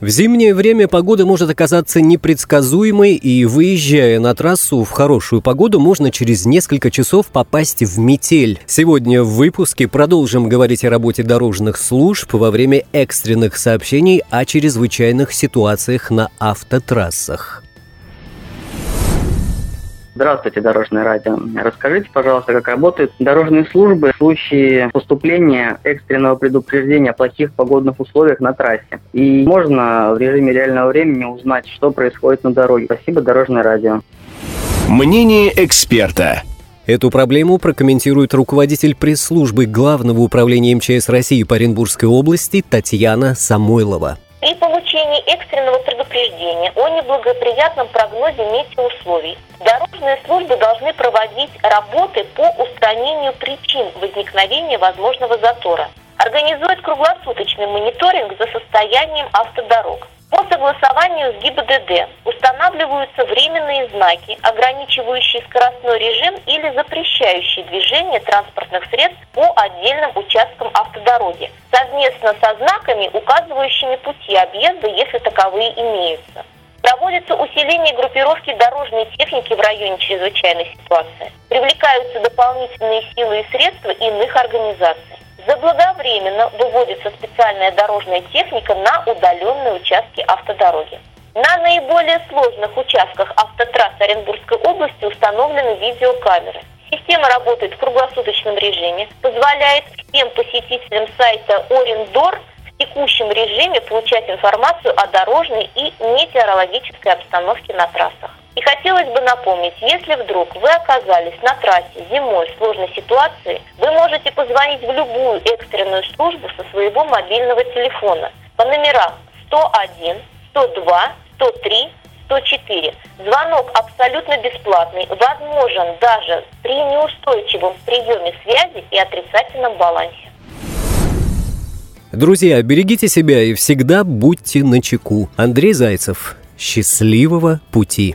В зимнее время погода может оказаться непредсказуемой, и выезжая на трассу в хорошую погоду, можно через несколько часов попасть в метель. Сегодня в выпуске продолжим говорить о работе дорожных служб во время экстренных сообщений о чрезвычайных ситуациях на автотрассах. Здравствуйте, Дорожное радио. Расскажите, пожалуйста, как работают дорожные службы в случае поступления экстренного предупреждения о плохих погодных условиях на трассе. И можно в режиме реального времени узнать, что происходит на дороге. Спасибо, Дорожное радио. Мнение эксперта. Эту проблему прокомментирует руководитель пресс-службы Главного управления МЧС России по Оренбургской области Татьяна Самойлова. При получении экстренного предупреждения о неблагоприятном прогнозе метеоусловий. Дорожные службы должны проводить работы по устранению причин возникновения возможного затора, организовать круглосуточный мониторинг за состоянием автодорог, по согласованию с ГИБДД устанавливаются временные знаки, ограничивающие скоростной режим или запрещающие движение транспортных средств по отдельным участкам автодороги, совместно со знаками, указывающими пути объезда, если таковые имеются. Проводится усиление группировки дорожной техники в районе чрезвычайной ситуации. Привлекаются дополнительные силы и средства иных организаций. Заблаговременно выводится специальная дорожная техника на удаленные участки автодороги. На наиболее сложных участках автотрасс Оренбургской области установлены видеокамеры. Система работает в круглосуточном режиме, позволяет всем посетителям сайта Орендор в текущем режиме получать информацию о дорожной и метеорологической обстановке на трассах. Хотелось бы напомнить, если вдруг вы оказались на трассе зимой в сложной ситуации, вы можете позвонить в любую экстренную службу со своего мобильного телефона по номерам 101, 102, 103, 104. Звонок абсолютно бесплатный, возможен даже при неустойчивом приеме связи и отрицательном балансе. Друзья, берегите себя и всегда будьте начеку. Андрей Зайцев. Счастливого пути!